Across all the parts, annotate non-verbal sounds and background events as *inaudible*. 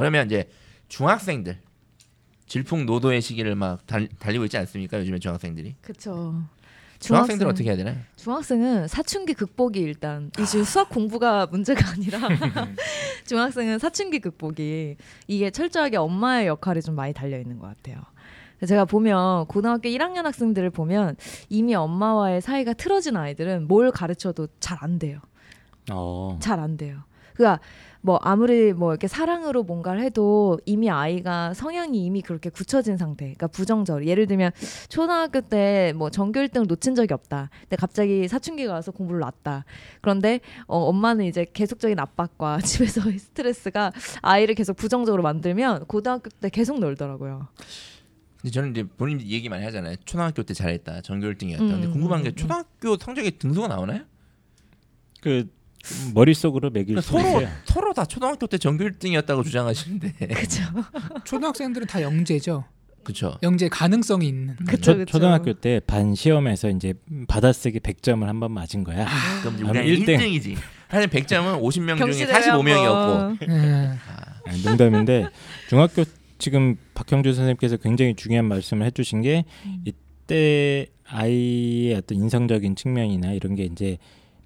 그러면 이제 중학생들 질풍노도의 시기를 막 달, 달리고 있지 않습니까? 요즘에 중학생들이. 그렇죠. 중학생들 은 어떻게 해야 되나요? 중학생은 사춘기 극복이 일단 이제 수학 공부가 *laughs* 문제가 아니라 *laughs* *laughs* 중학생은 사춘기 극복이 이게 철저하게 엄마의 역할이 좀 많이 달려 있는 것 같아요. 제가 보면 고등학교 1학년 학생들을 보면 이미 엄마와의 사이가 틀어진 아이들은 뭘 가르쳐도 잘 안 돼요. 어. 잘 안 돼요. 그러니까 뭐 아무리 뭐 이렇게 사랑으로 뭔가를 해도 이미 아이가 성향이 이미 그렇게 굳혀진 상태. 그러니까 부정적. 예를 들면 초등학교 때 뭐 전교 1등을 놓친 적이 없다. 근데 갑자기 사춘기가 와서 공부를 놨다. 그런데 어, 엄마는 이제 계속적인 압박과 *laughs* 집에서의 스트레스가 아이를 계속 부정적으로 만들면 고등학교 때 계속 놀더라고요. 근데 저는 이제 본인 얘기 많이 하잖아요. 초등학교 때 잘했다, 전교 1등이었다. 음, 근데 궁금한 음, 게 음. 초등학교 성적에 등수가 나오나요? 그 머릿속으로 매길 수 서로 있어요. 서로 다 초등학교 때 전교 1등이었다고 주장하시는데, *laughs* 그렇죠. *laughs* 초등학생들은 다 영재죠. 그렇죠. 영재 가능성이 있는. 그쵸, 초, 그쵸. 초등학교 때 반 시험에서 이제 받아쓰기 100점을 한 번 맞은 거야. 그럼 그럼 우리가 일 등. 1등이지. 사실 100점은 50명 중에 경시대회 45명이었고, 한번. 예. 아니, 농담인데 중학교 지금 박형주 선생님께서 굉장히 중요한 말씀을 해주신 게 음. 이때 아이의 어떤 인성적인 측면이나 이런 게 이제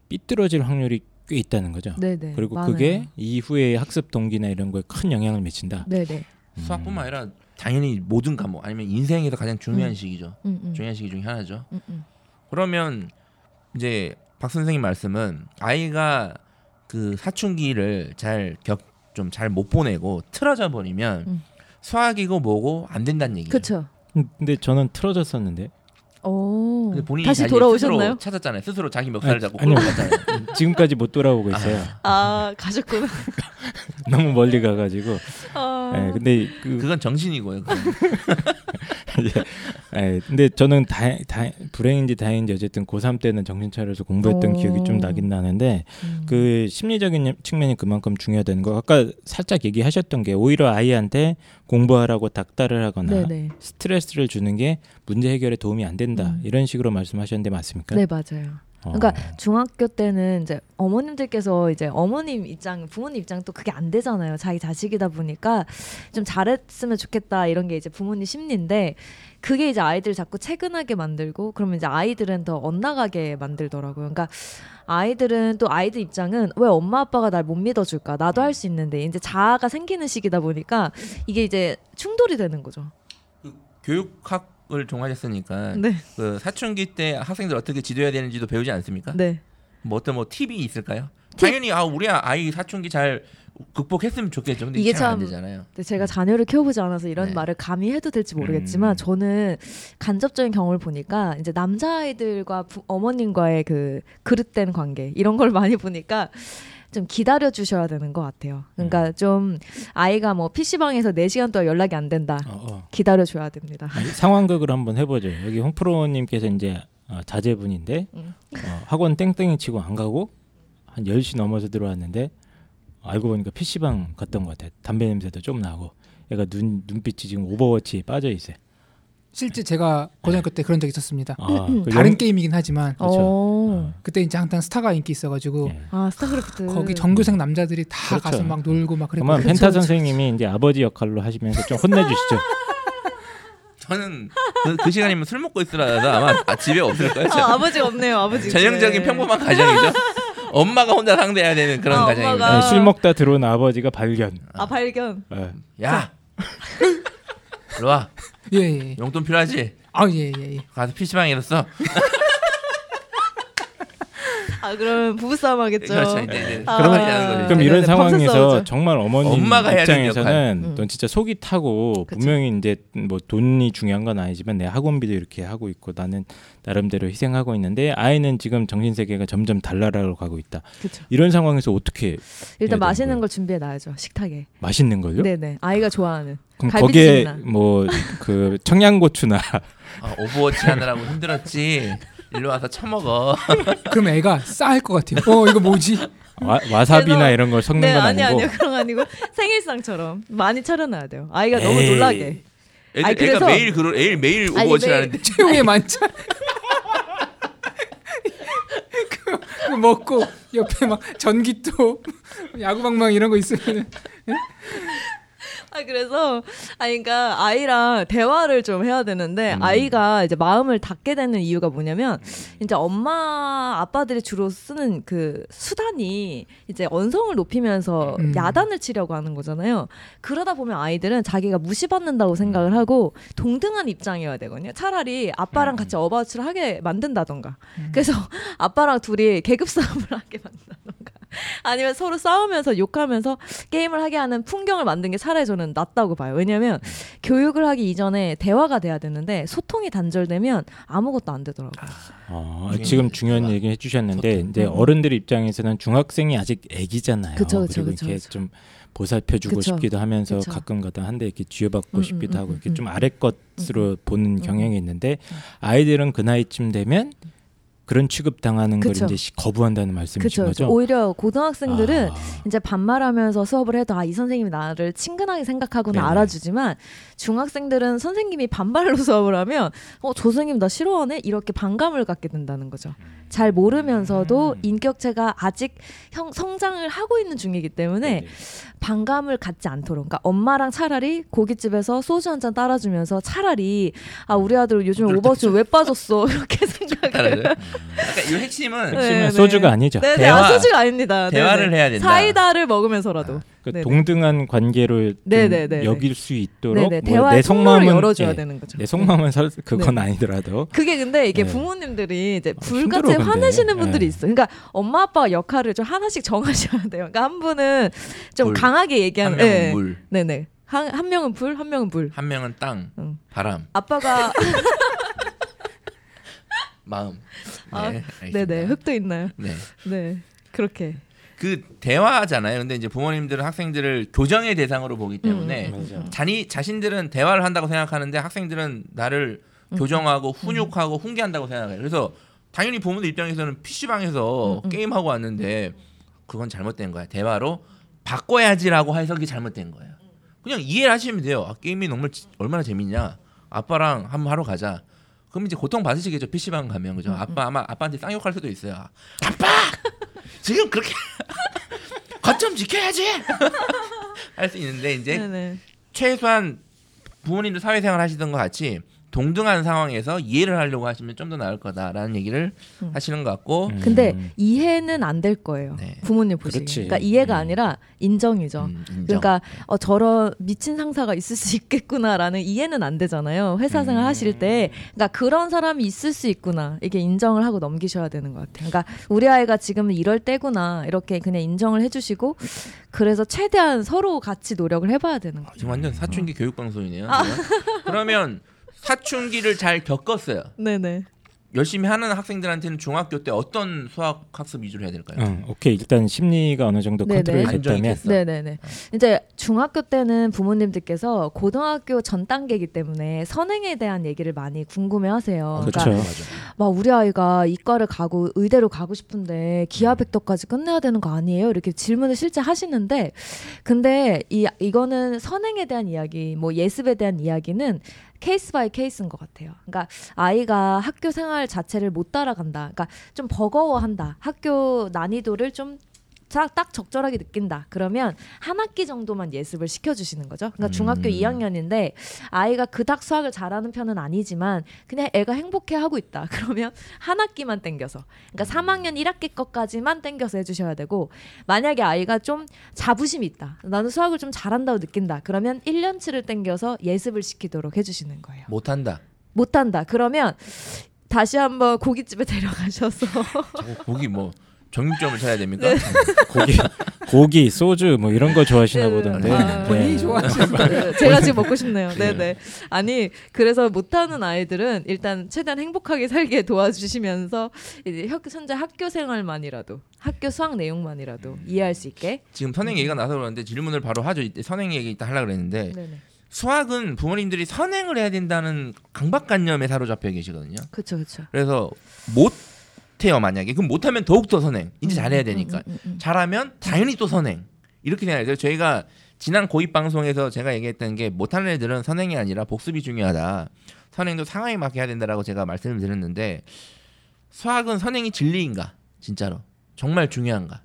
삐뚤어질 확률이 꽤 있다는 거죠. 네네. 그리고 많아요. 그게 이후에 학습 동기나 이런 거에 큰 영향을 미친다. 네네. 수학뿐만 아니라 당연히 모든 과목 아니면 인생에서 가장 중요한 음. 시기죠. 음, 음. 중요한 시기 중에 하나죠. 음, 음. 그러면 이제 박 선생님 말씀은 아이가 그 사춘기를 잘격좀잘 못 보내고 틀어져 버리면 음. 수학이고 뭐고 안 된다는 얘기죠. 그렇죠. 음, 근데 저는 틀어졌었는데 오. 근데 본인이 다시 돌아오셨나요? 스스로 찾았잖아요. 스스로 자기 멱살을 아니, 잡고 아니요. 끌어갔잖아요. 지금까지 못 돌아오고 있어요. 아 가셨구나. *laughs* *laughs* 너무 멀리 가가지고. 아. 예, 근데 그 그건 정신이고요. 그건. *laughs* 예, 근데 저는 다, 다 불행인지 다행인지 어쨌든 고3 때는 정신 차려서 공부했던 오. 기억이 좀 나긴 나는데 음. 그 심리적인 측면이 그만큼 중요하다는 거 아까 살짝 얘기하셨던 게 오히려 아이한테 공부하라고 닥달을 하거나 네네. 스트레스를 주는 게 문제 해결에 도움이 안 된다 음. 이런 식으로 말씀하셨는데 맞습니까? 네 맞아요. 어. 그러니까 중학교 때는 이제 어머님들께서 이제 어머님 입장, 부모님 입장 또 그게 안 되잖아요. 자기 자식이다 보니까 좀 잘했으면 좋겠다 이런 게 이제 부모님 심리인데 그게 이제 아이들 자꾸 채근하게 만들고 그러면 이제 아이들은 더 엇나가게 만들더라고요. 그러니까 아이들은 또 아이들 입장은 왜 엄마 아빠가 날 못 믿어줄까? 나도 할 수 있는데 이제 자아가 생기는 시기다 보니까 이게 이제 충돌이 되는 거죠. 교육학 을 종하셨으니까 네, 그 사춘기 때 학생들 어떻게 지도해야 되는지도 배우지 않습니까? 네. 뭐 어떤 뭐 팁이 있을까요? 팁? 당연히 아 우리 아이 사춘기 잘 극복했으면 좋겠죠. 근데 이게 참- 되잖아요. 근데 제가 자녀를 키워보지 않아서 이런 네. 말을 감히 해도 될지 모르겠지만 음. 저는 간접적인 경험을 보니까 이제 남자아이들과 부, 어머님과의 그 그릇된 관계 이런 걸 많이 보니까 좀 기다려 주셔야 되는 것 같아요. 그러니까 좀 아이가 뭐 PC방에서 4시간 동안 연락이 안 된다. 어, 어. 기다려 줘야 됩니다. 아니, 상황극을 한번 해보죠. 여기 홍프로 님께서 이제 어, 자제분인데 음. 어, 학원 땡땡이 치고 안 가고 한 10시 넘어서 들어왔는데 알고 보니까 PC방 갔던 것 같아요. 담배 냄새도 좀 나고 얘가 눈, 눈빛이 지금 오버워치에 빠져 있어요. 실제 제가 고등학교 때 그런 적 있었습니다. 아, 그 다른 영- 게임이긴 하지만 그렇죠. 어. 그때 이제 항상 스타가 인기 있어가지고 예. 아 스타크래프트. 거기 전교생 남자들이 다 그렇죠. 가서 막 놀고 막 그랬고 그러면 펜타. 선생님이 이제 아버지 역할로 하시면서 좀 혼내주시죠. *laughs* 저는 그, 그 시간이면 술 먹고 있으라도 아마 아, 집에 없을 거예요. 아, 아버지 없네요. 아버지. 전형적인 평범한 가정이죠. 엄마가 혼자 상대해야 되는 그런 아, 가정입니다. 네, 술 먹다 들어온 아버지가 발견. 아 발견. 예. 야, *laughs* 일로 와. 예 예. 용돈 필요하지? 아예예 예, 예. 가서 PC방에 일었어. 아 그러면 부부싸움 하겠죠. 그렇죠. 이제, 이제 아. 말이라는 거죠. 그럼 이런 밤새 상황에서 싸우죠. 정말 어머님 입장에서는. 넌 진짜 속이 타고 그쵸. 분명히 이제 뭐 돈이 중요한 건 아니지만 내 학원비도 이렇게 하고 있고 나는 나름대로 희생하고 있는데 아이는 지금 정신 세계가 점점 달나라로 가고 있다. 그렇죠. 이런 상황에서 어떻게 일단 맛있는 걸 준비해 놔야죠. 식탁에. 맛있는 걸요? 네네. 아이가 좋아하는. 그럼. 거기에 뭐 그 청양고추나 *laughs* 아, 오버워치 하느라고 힘들었지. 일로 와서 처먹어. *laughs* 그럼 애가 싸할 것 같아요. 어 이거 뭐지? 와, 와사비나 그래서- 이런 걸 섞는 네 건 아니 아니고 아니요 그런 거 아니고 생일상처럼 많이 차려놔야 돼요. 아이가 너무 에이. 놀라게. 애들, 아니, 그래서- 애가 매일 그러 매일 매일 아니, 오버워치 하는데 최후의 *laughs* 만찬. 그거, 그거 먹고 옆에 막 전기톱, 야구방망이 이런 거 있으면 아 *laughs* 그래서 아 그러니까 아이랑 대화를 좀 해야 되는데 음. 아이가 이제 마음을 닫게 되는 이유가 뭐냐면 이제 엄마 아빠들이 주로 쓰는 그 수단이 이제 언성을 높이면서 음. 야단을 치려고 하는 거잖아요. 그러다 보면 아이들은 자기가 무시받는다고 생각을 하고 동등한 입장이어야 되거든요. 차라리 아빠랑 같이 어바웃을 하게 만든다던가. 그래서 *laughs* 아빠랑 둘이 계급 싸움을 *laughs* 하게 만든다던가. *laughs* 아니면 서로 싸우면서 욕하면서 게임을 하게 하는 풍경을 만든 게 차라리 저는 낫다고 봐요. 왜냐하면 교육을 하기 이전에 대화가 돼야 되는데 소통이 단절되면 아무것도 안 되더라고요. 어, 이게 지금 중요한. 얘기 해주셨는데 소통. 이제 음. 어른들 입장에서는 중학생이 아직 애기잖아요. 그쵸, 그쵸, 리고 그쵸, 이렇게 그쵸. 좀 보살펴주고 그쵸. 싶기도 하면서 그쵸. 가끔가다 한데 이렇게 쥐어받고 음, 싶기도 음, 하고 음, 이렇게 음. 좀 아래 것으로 보는 음. 경향이 있는데 아이들은 그 나이쯤 되면 그런 취급 당하는 걸 그쵸. 이제 시- 거부한다는 말씀이신 그렇죠. 거죠? 오히려 고등학생들은 아, 이제 반말하면서 수업을 해도 아 이 선생님이 나를 친근하게 생각하구나 네네. 알아주지만 중학생들은 선생님이 반발로 *laughs* 수업을 하면 어저 선생님 나 싫어하네 이렇게 반감을 갖게 된다는 거죠. 잘 모르면서도 음. 인격체가 아직 형 성장을 하고 있는 중이기 때문에 네네. 반감을 갖지 않도록. 그러니까 엄마랑 차라리 고깃집에서 소주 한 잔 따라주면서 차라리 아 우리 아들 요즘 그럴 오버워치에 빠졌어 *laughs* 이렇게 생각을. 따라줘요. 그러니까 이 핵심은 네, 핵심은 네. 소주가 아니죠. 네네 대화. 아, 소주가 아닙니다. 대화를 네네. 해야 된다. 사이다를 먹으면서라도. 그 네네. 동등한 관계로. 여길 수 있도록 뭐 대화의 내 통로를 속마음은 열어줘야 예, 되는 거죠. 내 속마음은 설, 그건 네. 아니더라도 그게 근데 이게 네. 부모님들이 이제 아, 불같이 근데. 화내시는 분들이 네. 있어. 요 그러니까 엄마 아빠 역할을 좀 하나씩 정하셔야 돼요. 그러니까 한 분은 좀 불. 강하게 한 얘기하는. 명은 네. 물, 네네. 한, 한 명은 불, 한 명은 불. 한 명은 땅, 응. 바람, 아빠가 마음. 아, 네, 알겠습니다. 네네 흙도 있나요? 네. 네 그렇게. 그 대화잖아요. 근데 이제 부모님들은 학생들을 교정의 대상으로 보기 때문에 음, 음, 맞아. 자니 자신들은 대화를 한다고 생각하는데 학생들은 나를 음, 교정하고 훈육하고 훈계한다고 생각해요. 그래서 당연히 부모들 입장에서는 PC방에서 음, 음. 게임하고 왔는데 그건 잘못된 거야. 대화로 바꿔야지라고 해석이 잘못된 거예요. 그냥 이해를 하시면 돼요. 아, 게임이 정말 지- 얼마나 재밌냐. 아빠랑 한번 하러 가자. 그럼 이제 고통 받으시겠죠. PC방 가면 음, 그죠. 아빠 아마 아빠한테 쌍욕할 수도 있어요. 아빠 지금 그렇게 *laughs* 거점 지켜야지 *laughs* 할 수 있는데 이제 네네. 최소한 부모님도 사회생활 하시던 것 같이 동등한 상황에서 이해를 하려고 하시면 좀 더 나을 거다라는 얘기를 음. 하시는 것 같고 음. 근데 이해는 안 될 거예요. 네. 부모님. 그렇지. 그러니까 이해가 음. 아니라 인정이죠. 음, 인정. 그러니까 어, 저런 미친 상사가 있을 수 있겠구나라는 이해는 안 되잖아요. 회사 생활 음. 하실 때, 그러니까 그런 사람이 있을 수 있구나 이게 인정을 하고 넘기셔야 되는 것 같아요. 그러니까 우리 아이가 지금 이럴 때구나 이렇게 그냥 인정을 해주시고, 그래서 최대한 서로 같이 노력을 해봐야 되는 거죠. 지금 완전 사춘기 음. 교육 방송이네요. 아. 그러면 사춘기를 잘 겪었어요. 네네. 열심히 하는 학생들한테는 중학교 때 어떤 수학 학습 위주로 해야 될까요? 응, 오케이 일단 심리가 어느 정도 네네. 컨트롤이 안정이 됐다면 됐어. 네네네. 이제 중학교 때는 부모님들께서 고등학교 전 단계이기 때문에 선행에 대한 얘기를 많이 궁금해하세요. 그렇죠. 그러니까 막 우리 아이가 이과를 가고 의대로 가고 싶은데 기하벡터까지 끝내야 되는 거 아니에요? 이렇게 질문을 실제 하시는데 근데 이 이거는 선행에 대한 이야기, 뭐 예습에 대한 이야기는 case by case인 것 같아요. 그러니까 아이가 학교 생활 자체를 못 따라간다. 그러니까 좀 버거워한다. 학교 난이도를 좀 딱, 딱 적절하게 느낀다. 그러면 한 학기 정도만 예습을 시켜주시는 거죠. 그러니까 중학교 음. 2학년인데 아이가 그닥 수학을 잘하는 편은 아니지만 그냥 애가 행복해 하고 있다. *laughs* 그러면 한 학기만 땡겨서. 그러니까 3학년 1학기 것까지만 땡겨서 해주셔야 되고 만약에 아이가 좀 자부심이 있다. 나는 수학을 좀 잘한다고 느낀다. 그러면 1년치를 땡겨서 예습을 시키도록 해주시는 거예요. 못한다. 못한다. 그러면 다시 한번 고깃집에 *laughs* 데려가셔서 고기 뭐 정육점을 찾아야 됩니까? 네. 고기 *laughs* 고기 소주 뭐 이런 거 좋아하시나 네, 보던데 아, 네. 본인이 좋아하시는 네, 제가 지금 먹고 싶네요. 네네. 아니 그래서 못하는 아이들은 일단 최대한 행복하게 살게 도와주시면서 이제 학- 현재 학교 생활만이라도 학교 수학 내용만이라도 이해할 수 있게. 지금 선행 얘기가 나서 그러는데 질문을 바로 하죠. 선행 얘기 이따 하려고 그랬는데 네네. 수학은 부모님들이 선행을 해야 된다는 강박관념에 사로잡혀 계시거든요. 그렇죠, 그렇죠. 그래서 못 해요 만약에. 그럼 못하면 더욱 더 선행. 이제 잘해야 되니까. 음, 음, 음, 음. 잘하면 당연히 또 선행. 이렇게 생각해요. 저희가 지난 고입 방송에서 제가 얘기했던 게 못하는 애들은 선행이 아니라 복습이 중요하다. 선행도 상황에 맞게 해야 된다라고 제가 말씀을 드렸는데 수학은 선행이 진리인가? 진짜로? 정말 중요한가?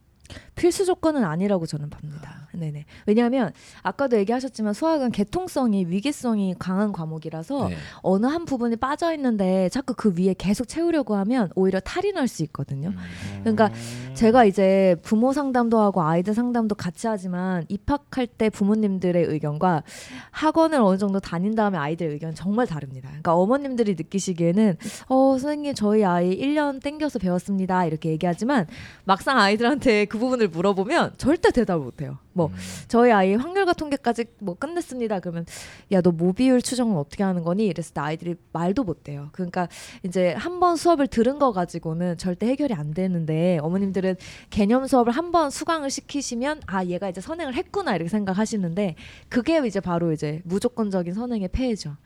필수 조건은 아니라고 저는 봅니다. 네네. 왜냐하면 아까도 얘기하셨지만 수학은 개통성이 위계성이 강한 과목이라서 네. 어느 한 부분이 빠져 있는데 자꾸 그 위에 계속 채우려고 하면 오히려 탈이 날 수 있거든요. 그러니까 제가 이제 부모 상담도 하고 아이들 상담도 같이 하지만 입학할 때 부모님들의 의견과 학원을 어느 정도 다닌 다음에 아이들의 의견 정말 다릅니다. 그러니까 어머님들이 느끼시기에는 어 선생님 저희 아이 1년 땡겨서 배웠습니다 이렇게 얘기하지만 막상 아이들한테 그 부분을 물어보면 절대 대답을 못해요. 뭐 음. 저희 아이 확률과 통계까지 뭐 끝냈습니다. 그러면 야 너 모비율 추정은 어떻게 하는 거니? 이랬을 때 아이들이 말도 못해요. 그러니까 이제 한 번 수업을 들은 거 가지고는 절대 해결이 안 되는데 어머님들은 개념 수업을 한 번 수강을 시키시면 아 얘가 이제 선행을 했구나 이렇게 생각하시는데 그게 이제 바로 이제 무조건적인 선행의 폐해죠.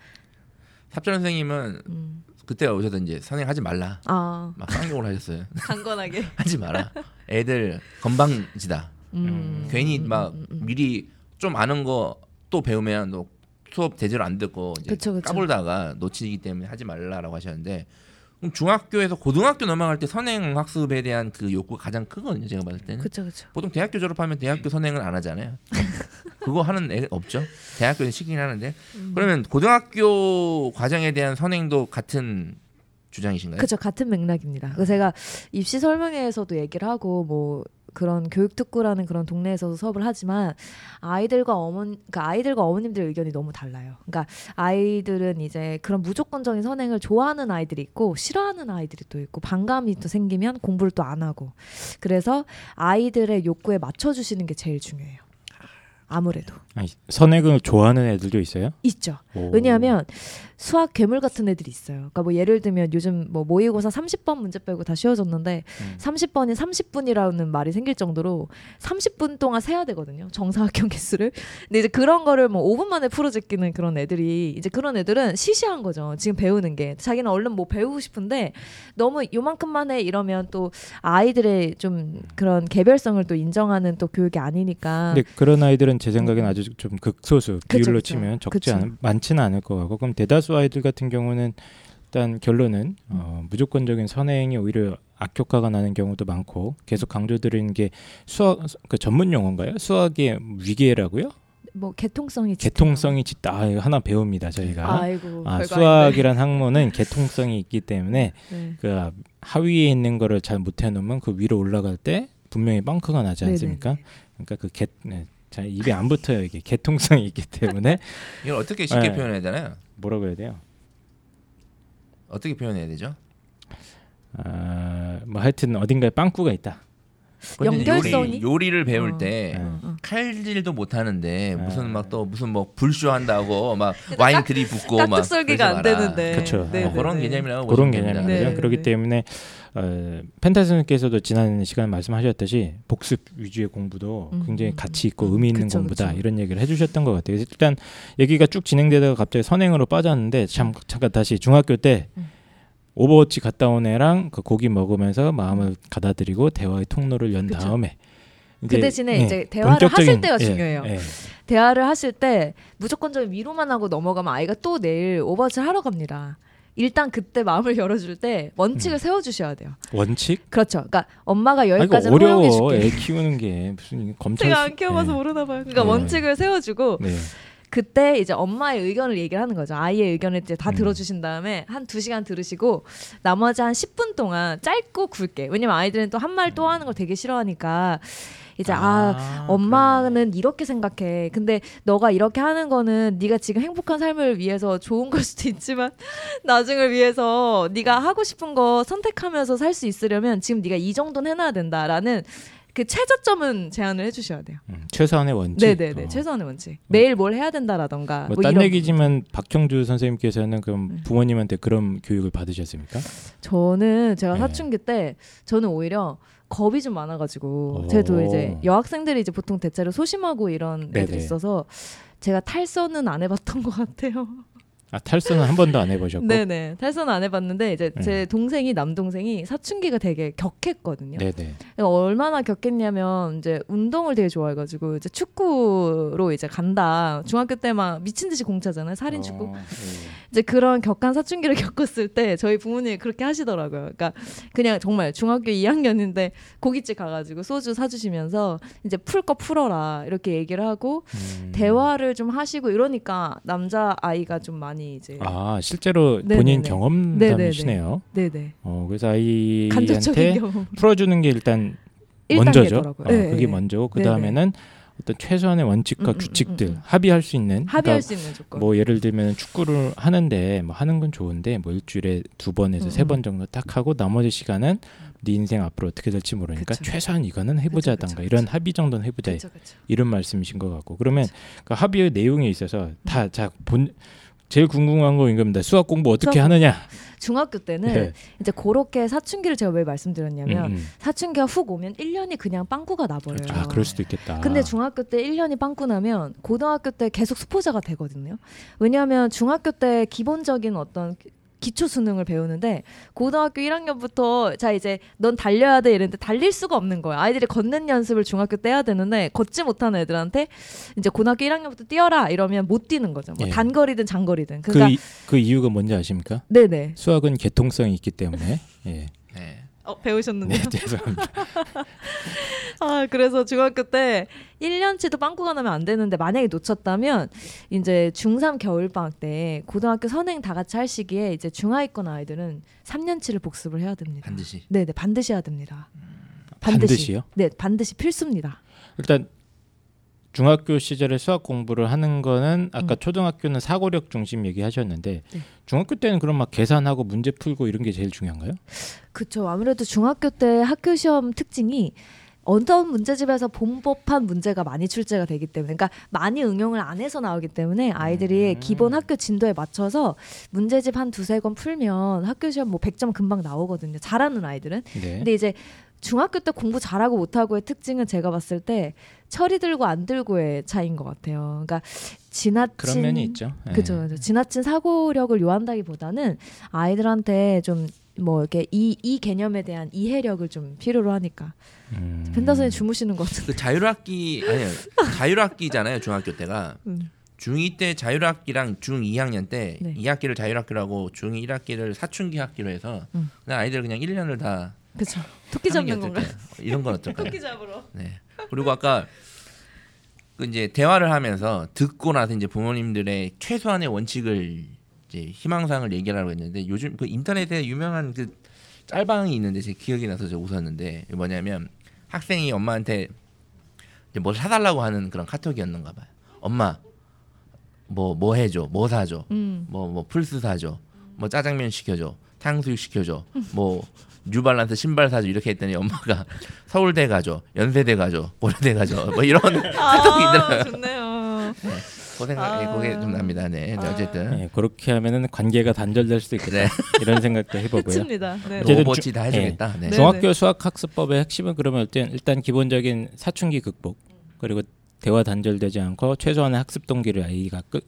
삽전 선생님은 음. 그때 오셔서 이제 선행하지 말라 아 막 쌍욕을 하셨어요. *laughs* 강건하게. *laughs* 하지 마라. 애들 건방지다. 음. 괜히 음, 막 음, 음, 음. 미리 좀 아는 거 또 배우면 너 수업 제대로 안 듣고 이제 그쵸, 그쵸. 까불다가 놓치기 때문에 하지 말라라고 하셨는데 그럼 중학교에서 고등학교 넘어갈 때 선행 학습에 대한 그 욕구가 가장 크거든요. 제가 봤을 때는 그쵸 그쵸. 보통 대학교 졸업하면 대학교 선행을 안 하잖아요. *laughs* 그거 하는 애 없죠. 대학교에 시키긴 하는데 음. 그러면 고등학교 과정에 대한 선행도 같은 주장이신가요? 그렇죠 같은 맥락입니다. 제가 입시 설명회에서도 얘기를 하고 뭐 그런 교육 특구라는 그런 동네에서도 수업을 하지만 아이들과 어머 그러니까 아이들과 어머님들 의견이 너무 달라요. 그러니까 아이들은 이제 그런 무조건적인 선행을 좋아하는 아이들이 있고 싫어하는 아이들이 또 있고 반감이 또 생기면 공부를 또 안 하고 그래서 아이들의 욕구에 맞춰 주시는 게 제일 중요해요. 아무래도 아니, 선행을 좋아하는 애들도 있어요? 있죠. 오. 왜냐하면 수학 괴물 같은 애들이 있어요. 그러니까 뭐 예를 들면 요즘 뭐 모의고사 30번 문제 빼고 다 쉬워졌는데 음. 30번이 30분이라는 말이 생길 정도로 30분 동안 세야 되거든요. 정사각형 개수를. 근데 이제 그런 거를 뭐 5분 만에 풀어 제끼는 그런 애들이 이제 그런 애들은 시시한 거죠. 지금 배우는 게. 자기는 얼른 뭐 배우고 싶은데 너무 요만큼만 해 이러면 또 아이들의 좀 그런 개별성을 또 인정하는 또 교육이 아니니까. 근데 그런 아이들은 제 생각엔 아주 좀 극소수 그쵸, 비율로 그쵸. 치면 적지 그쵸. 않은 많지는 않을 것 같고 그럼 대다수 아이들 같은 경우는 일단 결론은 어, 무조건적인 선행이 오히려 악효과가 나는 경우도 많고 계속 강조드리는 게 수학 그 전문 용어인가요? 수학의 위계라고요? 뭐 개통성이 개통성이 짙다. 아, 하나 배웁니다 저희가. 아이고 아, 수학이란 학문은 *laughs* 개통성이 있기 때문에. 네. 그 하위에 있는 거를 잘 못해 놓으면 그 위로 올라갈 때 분명히 뻥크가 나지 않습니까? 그러니까 그 개, 네. 자 입에 안 붙어요 이게 개통성이 있기 때문에 *laughs* 이걸 어떻게 쉽게 네. 표현해야 되나요? 뭐라고 해야 돼요? 어떻게 표현해야 되죠? 아, 뭐 하여튼 어딘가에 빵꾸가 있다. 연결성이? 요리, 요리를 배울 어. 때 네. 어, 어. 칼질도 못 하는데 무슨 아. 막또 무슨 뭐 불쇼 한다고 막 *laughs* 와인 깍- 들이붓고 막 깍둑썰기가 안. 되는데. 그쵸. 네, 어, 뭐 그런 네, 네. 개념이라고 그런 거죠. 네, 그렇기 네. 때문에 어, 펜타스님께서도 지난 시간에 말씀하셨듯이 복습 위주의 공부도 음, 굉장히 음, 가치 있고 음, 의미 있는 그쵸, 공부다 그쵸. 이런 얘기를 해주셨던 것 같아요. 일단 얘기가 쭉 진행되다가 갑자기 선행으로 빠졌는데 참 잠깐 다시 중학교 때 음. 오버워치 갔다 온 애랑 그 고기 먹으면서 마음을 가다듬고 대화의 통로를 연 그쵸. 다음에 그 대신에 예, 이제 대화를 하실 때가 예, 중요해요. 예. 대화를 하실 때 무조건적인 위로만 하고 넘어가면 아이가 또 내일 오버워치 하러 갑니다. 일단 그때 마음을 *laughs* 열어줄 때 원칙을 음. 세워주셔야 돼요. 원칙? 그렇죠. 그러니까 엄마가 여기까지. 허용해줄게. 애 키우는 게 무슨 검찰 제가 수- 안 키워봐서 예. 모르나 봐요. 그러니까 네. 원칙을 세워주고 네. 그때 이제 엄마의 의견을 얘기를 하는 거죠. 아이의 의견을 이제 다 음. 들어주신 다음에 한 두 시간 들으시고 나머지 한 10분 동안 짧고 굵게. 왜냐면 아이들은 또 한 말 또 하는 걸 되게 싫어하니까 이제 아, 엄마는 이렇게 생각해. 근데 너가 이렇게 하는 거는 네가 지금 행복한 삶을 위해서 좋은 걸 수도 있지만 *laughs* 나중을 위해서 네가 하고 싶은 거 선택하면서 살 수 있으려면 지금 네가 이 정도는 해놔야 된다라는 그 최저점은 제안을 해주셔야 돼요. 음, 최소한의 원칙. 네네네 어. 최소한의 원칙. 매일 뭘 해야 된다라던가. 뭐뭐딴 이런 얘기지만 박형주 선생님께서는 그럼 네. 부모님한테 그런 교육을 받으셨습니까? 저는 제가 네. 사춘기 때 저는 오히려 겁이 좀 많아가지고 오. 저도 이제 여학생들이 이제 보통 대체로 소심하고 이런 네네. 있어서 제가 탈선은 안 해봤던 것 같아요. 아 탈선은 한 번도 안 해보셨고. 네네 탈선은 안 해봤는데 이제 네. 제 동생이 남동생이 사춘기가 되게 격했거든요. 네네. 그러니까 얼마나 격했냐면 이제 운동을 되게 좋아해가지고 이제 축구로 이제 간다. 중학교 때 막 미친 듯이 공차잖아요. 살인 축구. 어, 네. 이제 그런 격한 사춘기를 *laughs* 겪었을 때 저희 부모님이 그렇게 하시더라고요. 그러니까 그냥 정말 중학교 2학년인데 고깃집 가가지고 소주 사주시면서 이제 풀 거 풀어라 이렇게 얘기를 하고 음. 대화를 좀 하시고 이러니까 남자 아이가 좀 많이 이제 아 실제로 네네네. 본인 경험담이시네요. 네네 어 그래서 아이한테 풀어주는 게 일단 1단계더라고요. 먼저죠. 어, 네, 그게 네. 먼저고 그. 다음에는 어떤 최소한의 원칙과 음, 음, 규칙들 음, 음. 합의할 수 있는 합의할 그러니까 수 있는 조건. 뭐 예를 들면 축구를 하는데 뭐 하는 건 좋은데 뭐 일주일에 두 번에서 음, 세번 정도 딱 하고 나머지 시간은 네 인생 앞으로 어떻게 될지 모르니까 그쵸. 최소한 이거는 해보자던가 그쵸, 그쵸, 이런. 합의 정도는 해보자. 이런 말씀이신 것 같고 그러면 그 합의의 내용에 있어서 다 자본 제일 궁금한 거 이겁니다. 수학 공부 어떻게 수학 하느냐? 중학교 때는 네. 이제 그렇게 사춘기를 제가 왜 말씀드렸냐면 음, 음. 사춘기가 훅 오면 1년이 그냥 빵꾸가 나버려요. 그렇죠. 아 그럴 수도 있겠다. 근데 중학교 때 1년이 빵꾸 나면 고등학교 때 계속 수포자가 되거든요. 왜냐하면 중학교 때 기본적인 어떤 기초 수능을 배우는데 고등학교 1학년부터 자 이제 넌 달려야 돼 이랬는데 달릴 수가 없는 거야. 아이들이 걷는 연습을 중학교 때 해야 되는데 걷지 못하는 애들한테 이제 고등학교 1학년부터 뛰어라 이러면 못 뛰는 거죠. 뭐 예. 단거리든 장거리든. 그, 그러니까 이, 그 이유가 뭔지 아십니까? 네네. 수학은 개통성이 있기 때문에. 예. 네. 어 배우셨는데요. 네, 죄송합니다. *laughs* 아, 그래서 중학교 때 1년치도 빵꾸가 나면 안 되는데 만약에 놓쳤다면 이제 중3 겨울 방학 때 고등학교 선행 다 같이 할 시기에 이제 중하위권 아이들은 3년치를 복습을 해야 됩니다. 반드시. 네, 네, 반드시 해야 됩니다. 반드시요? 네, 반드시 필수입니다. 일단 중학교 시절에 수학 공부를 하는 거는 아까 음. 초등학교는 사고력 중심 얘기하셨는데 네. 중학교 때는 그럼 막 계산하고 문제 풀고 이런 게 제일 중요한가요? 그렇죠. 아무래도 중학교 때 학교 시험 특징이 어떤 문제집에서 본 법한 문제가 많이 출제가 되기 때문에 그러니까 많이 응용을 안 해서 나오기 때문에 아이들이 음. 기본 학교 진도에 맞춰서 문제집 한 두세 권 풀면 학교 시험 뭐 100점 금방 나오거든요. 잘하는 아이들은. 네. 근데 이제 중학교 때 공부 잘하고 못하고의 특징은 제가 봤을 때 철이 들고 안 들고의 차이인 것 같아요. 그러니까 지나친 그런 면이 있죠. 예. 그죠. 지나친 사고력을 요한다기보다는 아이들한테 좀 뭐 이렇게 이, 이 개념에 대한 이해력을 좀 필요로 하니까 음. 펜더슨이 주무시는 것 같은데. 그 자율학기 아니요 자율학기잖아요 중학교 때가 음. 중2 때 자율학기랑 중2학년 때 네. 2학기를 자율학기라고 중2 1학기를 사춘기 학기로 해서 음. 그냥 아이들 그냥 1년을 다 그렇죠. 토끼 잡는 건가요? 이런 건 어떨까요? 잡으러. 네. 그리고 아까 그 이제 대화를 하면서 듣고 나서 이제 부모님들의 최소한의 원칙을 이제 희망사항을 얘기하라고 했는데 요즘 그 인터넷에 유명한 그 짤방이 있는데 제 기억이 나서 저 웃었는데 뭐냐면 학생이 엄마한테 이제 뭘 사달라고 하는 그런 카톡이었는가 봐요. 엄마 뭐뭐 해줘, 뭐 사줘, 음. 뭐뭐 플스 사줘, 뭐 짜장면 시켜줘, 탕수육 시켜줘, 뭐 뉴발란스 신발 사줘 이렇게 했더니 엄마가 *laughs* 서울대 가줘, 연세대 가줘, 고려대 가줘 뭐 이런 *laughs* *laughs* 카톡이 있더라고요. 아, 좋네요. 고생 아. 예, 그게 좀 납니다. 네, 네, 어쨌든 예, 그렇게 하면은 관계가 단절될 수도 있겠다. 네. 이런 생각도 해보고요. 끝입니다. 네. 다 해주겠다. 네. 네. 중학교 수학 학습법의 핵심은 그러면 일단, 일단 기본적인 사춘기 극복 그리고 대화 단절되지 않고 최소한의 학습 동기를 아이가 끌,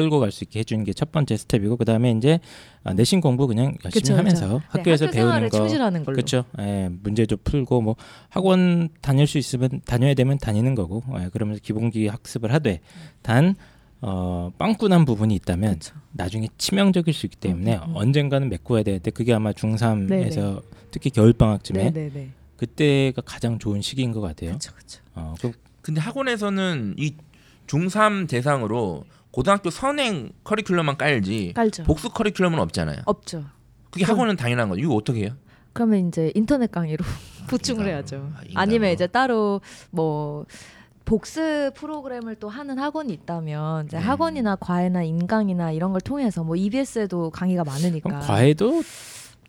끌고 갈 수 있게 해주는 게 첫 번째 스텝이고 그 다음에 이제 아, 내신 공부 그냥 열심히 그쵸, 하면서 그쵸. 네, 학교에서 학교 배우는 거 충실하는 걸로. 그렇죠. 예, 문제도 풀고 뭐 학원 다닐 수 있으면 다녀야 되면 다니는 거고 예, 그러면서 기본기 학습을 하되 단 어, 빵꾸난 부분이 있다면 그렇죠. 나중에 치명적일 수 있기 때문에 음, 음, 음. 언젠가는 메꿔야 되는데 그게 아마 중3에서 네네. 특히 겨울 방학쯤에 네, 네, 네. 그때가 가장 좋은 시기인 것 같아요. 그렇죠, 그렇죠. 어, 그, 근데 학원에서는 이 중3 대상으로 고등학교 선행 커리큘럼만 깔지 깔죠. 복수 커리큘럼은 없잖아요. 없죠. 그게 그럼- 학원은 당연한 거죠. 이거 어떻게 해요? 그러면 이제 인터넷 강의로 *laughs* 보충을. 해야죠. 아. 아니면 이제 따로 뭐 복습 프로그램을 또 하는 학원이 있다면 이제 네. 학원이나 과외나 인강이나 이런 걸 통해서 뭐 EBS에도 강의가 많으니까 과외도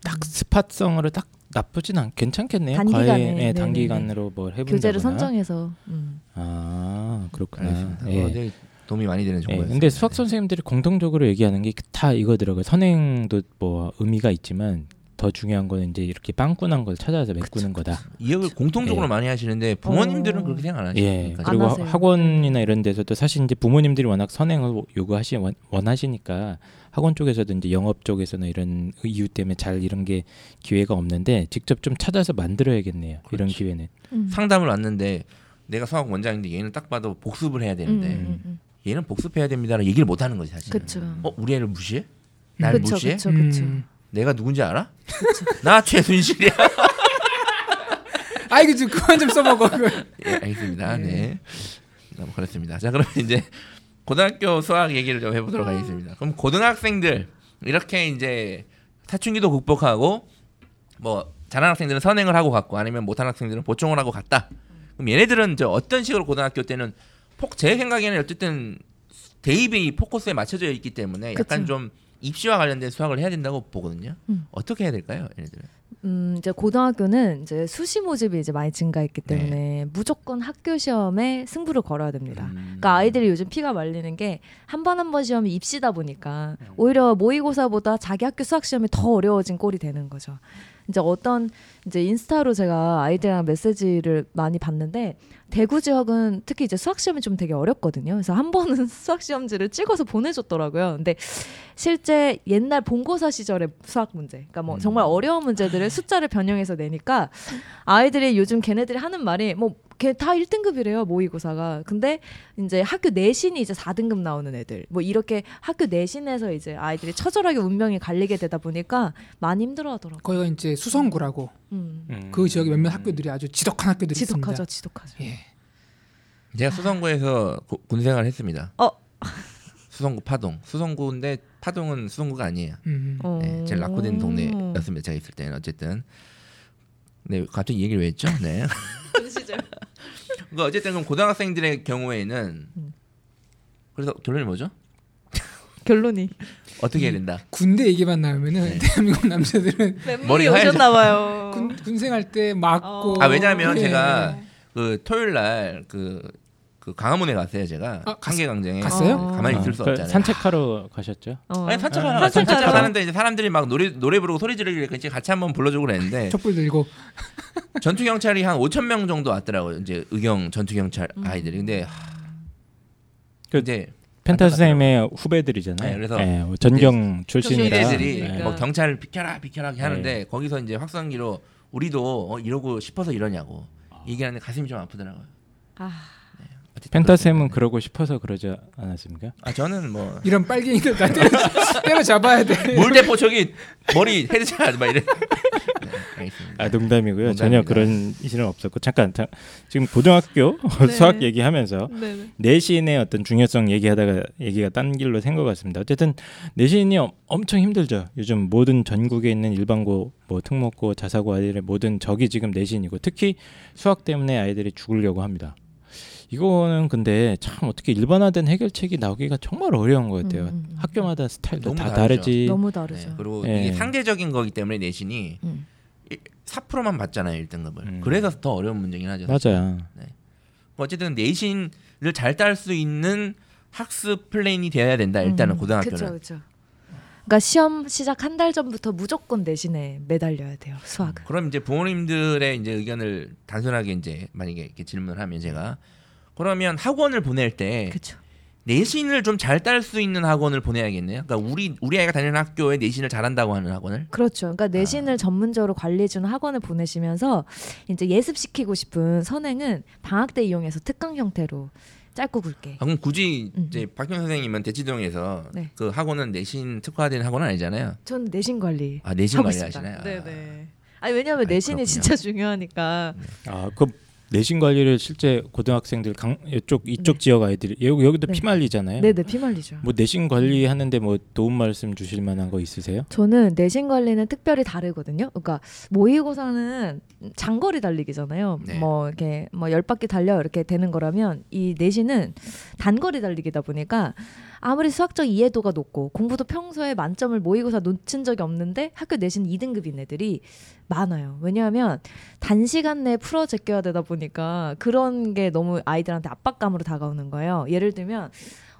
딱 스팟성으로 딱 나쁘진 않 괜찮겠네요. 단기간에, 과외 예, 네네네. 단기간으로 뭘 해본다거나. 교재를 선정해서 음. 아 그렇구나. 알겠습니다. 예. 어, 되게 도움이 많이 되는 예, 정보였어요. 근데 수학 선생님들이 공통적으로 얘기하는 게 다 이거더라고요. 선행도 뭐 의미가 있지만 더 중요한 거는 이제 이렇게 빵꾸난 걸 찾아서 메꾸는 거다. 이해를 공통적으로 예. 많이 하시는데 부모님들은 어. 그렇게 생각 안 예. 하시니까. 그리고 안 하-. 학원이나 이런 데서도 사실 이제 부모님들이 워낙 선행을 요구하시 원, 원하시니까 학원 쪽에서도 이제 영업 쪽에서나 이런 이유 때문에 잘 이런 게 기회가 없는데 직접 좀 찾아서 만들어야겠네요. 이런 그렇지. 기회는. 음. 상담을 왔는데 내가 수학 원장인데 얘는 딱 봐도 복습을 해야 되는데 음, 음, 음. 얘는 복습해야 됩니다라는 얘기를 못 하는 거지 사실. 어 우리 애를 무시해? 날 그쵸, 무시해? 그쵸, 그쵸. 음. 내가 누군지 알아? *laughs* 나 최순실이야. *laughs* 아이고 좀 그만 좀 써먹어. 예, 알겠습니다. 네. 뭐 그렇습니다. 자, 그럼 이제 고등학교 수학 얘기를 좀 해보도록 하겠습니다. 그럼 고등학생들 이렇게 이제 사춘기도 극복하고 뭐 잘하는 학생들은 선행을 하고 갔고 아니면 못하는 학생들은 보충을 하고 갔다. 그럼 얘네들은 저 어떤 식으로 고등학교 때는 폭 제 생각에는 어쨌든 대입이 포커스에 맞춰져 있기 때문에 약간. 좀 입시와 관련된 수학을 해야 된다고 보거든요. 음. 어떻게 해야 될까요, 얘네들은? 음, 이제 고등학교는 이제 수시 모집이 이제 많이 증가했기 때문에 무조건 학교 시험에 승부를 걸어야 됩니다. 음. 그러니까 아이들이 요즘 피가 말리는 게한번 한번 시험이 입시다 보니까 오히려 모의고사보다 자기 학교 수학 시험이 더 어려워진 꼴이 되는 거죠. 이제 어떤 이제 인스타로 제가 아이들이랑 메시지를 많이 봤는데 대구 지역은 특히 이제 수학 시험이 좀 되게 어렵거든요. 그래서 한 번은 *laughs* 수학 시험지를 찍어서 보내줬더라고요. 근데 실제 옛날 본고사 시절의 수학 문제, 그러니까 뭐 정말 어려운 문제들을 숫자를 변형해서 내니까 아이들이 요즘 걔네들이 하는 말이 뭐 걔 다 1등급이래요 모의고사가. 근데 이제 학교 내신이 이제 4등급 나오는 애들, 뭐 이렇게 학교 내신에서 이제 아이들이 처절하게 운명이 갈리게 되다 보니까 많이 힘들어하더라고. 요 거기가 이제 수성구라고 음. 음. 그 지역에 몇몇 학교들이 아주 지독한 학교들이 지독하죠, 있습니다. 지독하죠. 예. 제가 수성구에서 고- 군생활 했습니다. 어. 수성구 파동. 수성구인데 파동은 수성구가 아니에요. 음. 어. 네, 제일 낙후된 동네였습니다. 제가 있을 때는 어쨌든. 네, 갑자기 이 얘기를 왜 했죠? 네. *laughs* 그 시절. 그러니까 어쨌든 그럼 고등학생들의 경우에는 음. 그래서 결론이 뭐죠? 결론이 어떻게 해야 된다? 군대 얘기만 나오면은 네. 대한민국 남자들은 *laughs* 머리 오셨나 봐요. 군, 군생활 때 맞고 어. 아 왜냐하면 예. 제가 그 토요일 날 그 그 강화문에 갔어요 제가 아, 갔- 한계강정에 갔어요? 어. 가만히 있을 아, 수그 없잖아요. 산책하러 가셨죠? 어. 아니 산책하러 아, 산책하러. 가는데 이제 사람들이 막 노래 노래 부르고 소리 지르길래 같이 같이 한번 불러주고 그랬는데 *laughs* 촛불 들고 전투 경찰이 한 5천 명 정도 왔더라고요. 이제 의경 전투 경찰 음. 아이들이. 근데 하, 그 이제 펜타 선생님의 후배들이잖아요. 네, 그래서 예, 뭐 전경 출신이라. 이들이 그러니까. 뭐 경찰 비켜라 비켜라 네. 하는데 거기서 이제 확성기로 우리도 어, 이러고 싶어서 이러냐고 얘기하는데 가슴이 좀 아프더라고요. 아, 펜타 쌤은 그렇습니다. 그러고 싶어서 그러지 않았습니까? 아 저는 뭐 이런 빨갱이들 다 때려, *laughs* 때려 잡아야 돼. 물대포 저기 머리 headshot 막 이래. 네, 알겠습니다. 아 농담이고요. 전혀 농담입니다. 그런 일은 없었고 잠깐 자, 지금 고등학교 네. *laughs* 수학 얘기하면서 네네. 내신의 어떤 중요성 얘기하다가 얘기가 딴 길로 샌 것 같습니다. 어쨌든 내신이 엄- 엄청 힘들죠. 요즘 모든 전국에 있는 일반고, 뭐 특목고, 자사고 아이들의 모든 적이 지금 내신이고 특히 수학 때문에 아이들이 죽으려고 합니다. 이거는 근데 참 어떻게 일반화된 해결책이 나오기가 정말 어려운 것 같아요. 음, 음, 음. 학교마다 스타일도 너무 다 다르죠. 다르지. 너무 다르죠. 네, 그리고 예. 이게 상대적인 거기 때문에 내신이 음. 4%만 받잖아요 1등급을. 음. 그래서 더 어려운 문제긴 하죠. 사실. 맞아요. 어쨌든 내신을 잘 딸 수 있는 학습 플랜이 되어야 된다. 일단은 음, 고등학교는. 그쵸, 그쵸. 그러니까 시험 시작 한 달 전부터 무조건 내신에 매달려야 돼요 수학은. 그럼 이제 부모님들의 이제 의견을 단순하게 이제 만약에 이렇게 질문을 하면 제가 그러면 학원을 보낼 때 그렇죠. 내신을 좀 잘 딸 수 있는 학원을 보내야겠네요. 그러니까 우리 우리 아이가 다니는 학교에 내신을 잘한다고 하는 학원을. 그렇죠. 그러니까 내신을 전문적으로 관리해주는 학원을 보내시면서 이제 예습시키고 싶은 선행은 방학 때 이용해서 특강 형태로 짧고 굵게. 아, 그럼 굳이 음. 이제 박경 선생님은 대치동에서 네. 그 학원은 내신 특화된 학원은 아니잖아요. 저는 내신 관리 아 내신 하고 관리. 하시나요? 네네. 아니 왜냐하면 아이, 내신이 그렇군요. 진짜 중요하니까. 아, 그 내신 관리를 실제 고등학생들 강 이쪽 이쪽 지역 아이들이 여기 여기도 네. 피말리잖아요. 네네 피말리죠. 뭐 내신 관리 하는데 뭐 도움 말씀 주실 만한 거 있으세요? 저는 내신 관리는 특별히 다르거든요. 그러니까 모의고사는 장거리 달리기잖아요. 네. 뭐 이렇게 뭐 열 바퀴 달려 이렇게 되는 거라면 이 내신은 단거리 달리기다 보니까 아무리 수학적 이해도가 높고 공부도 평소에 만점을 모의고사 놓친 적이 없는데 학교 내신 2등급인 애들이 많아요. 왜냐하면 단시간 내에 풀어 제껴야 되다 보니까 그런 게 너무 아이들한테 압박감으로 다가오는 거예요. 예를 들면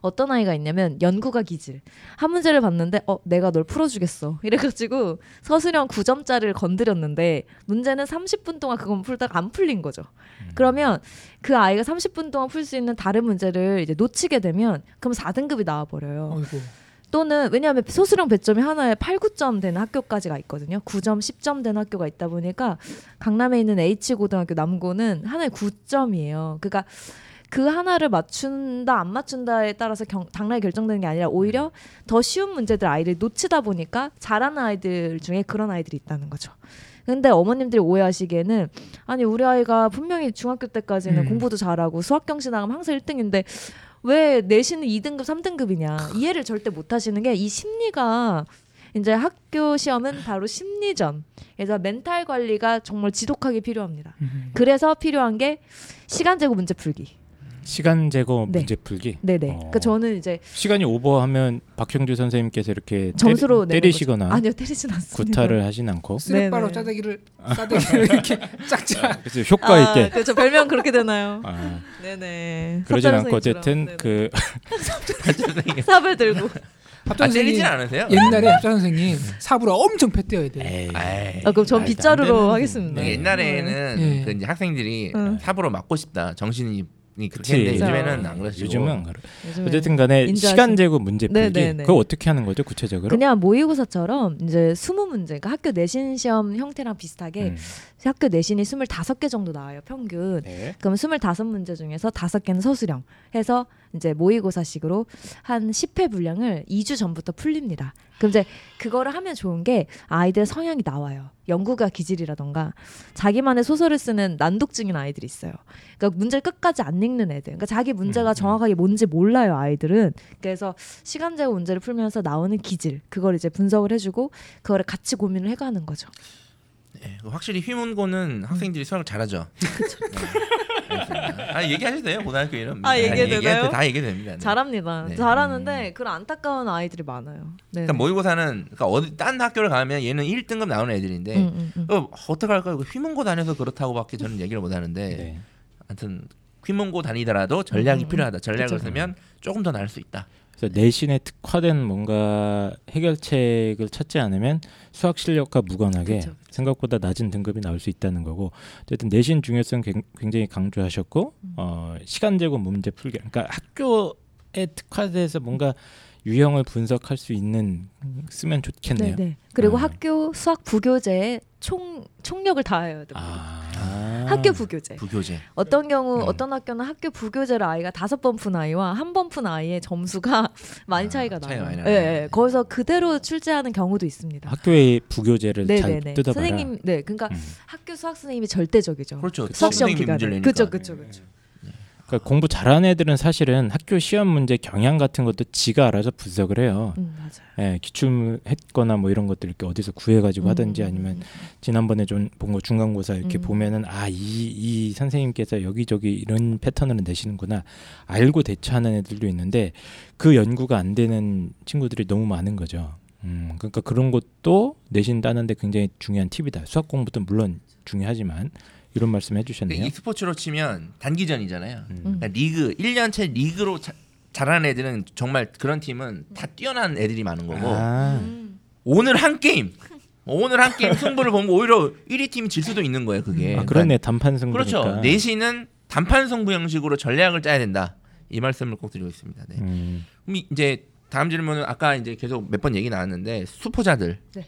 어떤 아이가 있냐면 연구가 기질 한 문제를 봤는데 어 내가 널 풀어주겠어 *laughs* 이래가지고 서술형 9점짜리를 건드렸는데 문제는 30분 동안 그건 풀다가 안 풀린 거죠. 그러면 그 아이가 30분 동안 풀 수 있는 다른 문제를 이제 놓치게 되면 그럼 4등급이 나와 버려요. 어이구. 또는 왜냐하면 서술형 배점이 하나에 8, 9점 되는 학교까지가 있거든요. 9점, 10점 되는 학교가 있다 보니까 강남에 있는 H 고등학교 남고는 하나에 9점이에요. 그러니까 그 하나를 맞춘다 안 맞춘다에 따라서 경, 당락이 결정되는 게 아니라 오히려 더 쉬운 문제들 아이를 놓치다 보니까 잘하는 아이들 중에 그런 아이들이 있다는 거죠. 근데 어머님들이 오해하시기에는 아니 우리 아이가 분명히 중학교 때까지는 음. 공부도 잘하고 수학 경시 나가면 항상 1등인데 왜 내신은 2등급 3등급이냐 이해를 절대 못 하시는 게 이 심리가 이제 학교 시험은 바로 심리전 그래서 멘탈 관리가 정말 지독하게 필요합니다. 음. 그래서 필요한 게 시간 제고 문제 풀기. 시간 제거 네. 문제 풀기. 네네. 어. 그러니까 저는 이제 시간이 오버하면 박형주 선생님께서 이렇게 점수로 때리, 내는 시거나 거죠. 아니요 때리진 않습니다. 구타를 하진 않고 *laughs* 쓰레빠로 네네. 짜대기를 싸대기를 *laughs* 이렇게 짝짝. 그래서 효과 있게. 아, 그렇죠. 별명 그렇게 되나요? 아, 네네. 그러진 않고. 어쨌든 네네. 그 *laughs* 삽을 들고. 합정 아 선생님 때리진 않으세요? 옛날에 합정 선생님 삽으로 엄청 패 떼어야 돼. 에이, 아이. 아, 그럼 전 빗자루로 하겠습니다. 네. 옛날에는 네. 그 이제 학생들이 응. 삽으로 맞고 싶다 정신이 그렇게. 했는데. 요즘에는 안 그러시고 요즘은 안 그래. 요즘에 어쨌든 간에 시간 제고 문제 네, 풀기 네, 네. 그거 어떻게 하는 거죠 구체적으로? 그냥 모의고사처럼 이제 20문제, 그러니까 학교 내신 시험 형태랑 비슷하게 음. 학교 내신이 25개 정도 나와요, 평균. 네. 그럼 25문제 중에서 5개는 서술형 해서 이제 모의고사식으로 한 10회 분량을 2주 전부터 풀립니다. 그럼 이제 그거를 하면 좋은 게 아이들 성향이 나와요. 연구가 기질이라던가 자기만의 소설을 쓰는 난독증인 아이들이 있어요. 그러니까 문제를 끝까지 안 읽는 애들. 그러니까 자기 문제가 음, 음. 정확하게 뭔지 몰라요, 아이들은. 그래서 시간 제고 문제를 풀면서 나오는 기질, 그걸 이제 분석을 해주고 그거를 같이 고민을 해가는 거죠. 예, 확실히 휘문고는 학생들이 수학을 잘하죠. *laughs* 네. 아 얘기하셔도 돼요 고등학교 이름. 아, 얘기해도 되나요? 다 얘기해도 됩니다. 네. 잘합니다. 네. 잘하는데 그런 안타까운 아이들이 많아요. 네. 그러니까 모의고사는 그러니까 어디 딴 학교를 가면 얘는 1등급 나오는 애들인데 음, 음, 음. 어, 어떻게 할까요? 휘문고 다녀서 그렇다고밖에 저는 얘기를 못 하는데 네. 하여튼 휘문고 다니더라도 전략이 음, 음. 필요하다. 전략을 그쵸. 쓰면 조금 더 나을 수 있다. 그래서 내신에 특화된 뭔가 해결책을 찾지 않으면 수학 실력과 무관하게 그쵸. 생각보다 낮은 등급이 나올 수 있다는 거고 어쨌든 내신 중요성 굉- 굉장히 강조하셨고 음. 어, 시간 제고 문제 풀기 그러니까 학교에 특화돼서 뭔가 유형을 분석할 수 있는 쓰면 좋겠네요. 네, 네. 그리고 아. 학교 수학 부교재에 총 총력을 다해야 됩니다. 아. 학교 부교재. 부교재. 어떤 경우 음. 어떤 학교는 학교 부교재를 아이가 다섯 번 푼 아이와 한 번 푼 아이의 점수가 *laughs* 많이 아, 차이가 차이가 나요. 많이 예, 나요. 예. 거기서 그대로 출제하는 경우도 있습니다. 학교의 부교재를 네, 잘 네, 네. 뜯어봐라. 선생님, 네, 그러니까 음. 학교 수학 선생님이 절대적이죠. 그렇죠. 수학 시험 기간에. 그렇죠, 그렇죠, 그렇죠. 그러니까 공부 잘하는 애들은 사실은 학교 시험 문제 경향 같은 것도 지가 알아서 분석을 해요. 음, 맞아요. 예, 기출했거나 뭐 이런 것들 이렇게 어디서 구해가지고 하든지 음, 아니면 지난번에 좀 본 거 중간고사 이렇게 음. 보면은 아이이 선생님께서 여기저기 이런 패턴으로 내시는구나 알고 대처하는 애들도 있는데 그 연구가 안 되는 친구들이 너무 많은 거죠. 음, 그러니까 그런 것도 내신 따는데 굉장히 중요한 팁이다. 수학 공부도 물론 중요하지만 이런 말씀 해주셨네요. 이 스포츠로 치면 단기전이잖아요. 음. 그러니까 리그 1년째 리그로 자, 잘하는 애들은 정말 그런 팀은 다 뛰어난 애들이 많은 거고 아, 음. 오늘 한 게임 오늘 한 게임 승부를 보면 오히려 1위 팀이 질 수도 있는 거예요. 그게. 아 그렇네 단판 승부니까. 그렇죠. 내신은 단판 승부 형식으로 전략을 짜야 된다. 이 말씀을 꼭 드리고 있습니다. 네. 음, 그럼 이- 이제 다음 질문은 아까 이제 계속 몇 번 얘기 나왔는데 수포자들 네.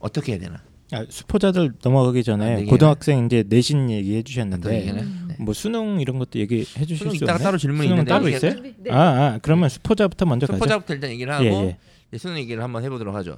어떻게 해야 되나? 아, 수포자들 넘어가기 전에 아, 네, 고등학생 이제 내신 얘기해 주셨는데? 음. 네. 뭐 수능 이런 것도 얘기해 주실 수능 있나요? 따로 수능은 있는데 따로 있어요? 네. 아, 아 그러면 수포자부터 먼저 가죠. 수포자부터 일단 얘기를 하고 예, 예. 수능 얘기를 한번 해보도록 하죠.